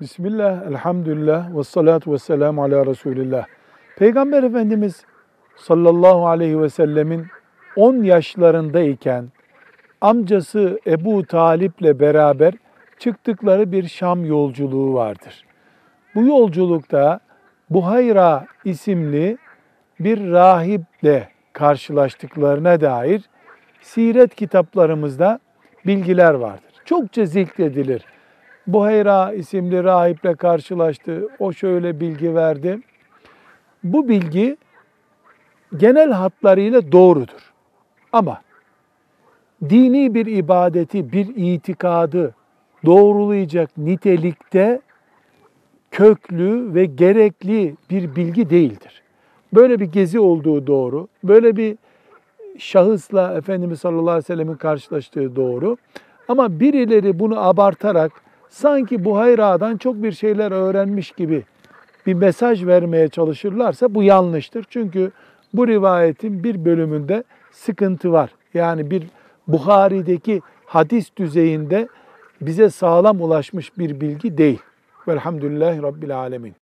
Bismillah, elhamdülillah, ve salatu ve selamu ala Resulillah. Peygamber Efendimiz sallallahu aleyhi ve sellemin 10 yaşlarındayken amcası Ebu Talip'le beraber çıktıkları bir Şam yolculuğu vardır. Bu yolculukta Buhayra isimli bir rahiple karşılaştıklarına dair siret kitaplarımızda bilgiler vardır. Çokça zikredilir. Buhayra isimli rahiple karşılaştı. O şöyle bilgi verdi. Bu bilgi genel hatlarıyla doğrudur. Ama dini bir ibadeti, bir itikadı doğrulayacak nitelikte köklü ve gerekli bir bilgi değildir. Böyle bir gezi olduğu doğru, böyle bir şahısla Efendimiz sallallahu aleyhi ve sellemin karşılaştığı doğru. Ama birileri bunu abartarak sanki Buhayra'dan çok bir şeyler öğrenmiş gibi bir mesaj vermeye çalışırlarsa bu yanlıştır. Çünkü bu rivayetin bir bölümünde sıkıntı var. Yani bir Buhari'deki hadis düzeyinde bize sağlam ulaşmış bir bilgi değil. Velhamdülillahi Rabbil Alemin.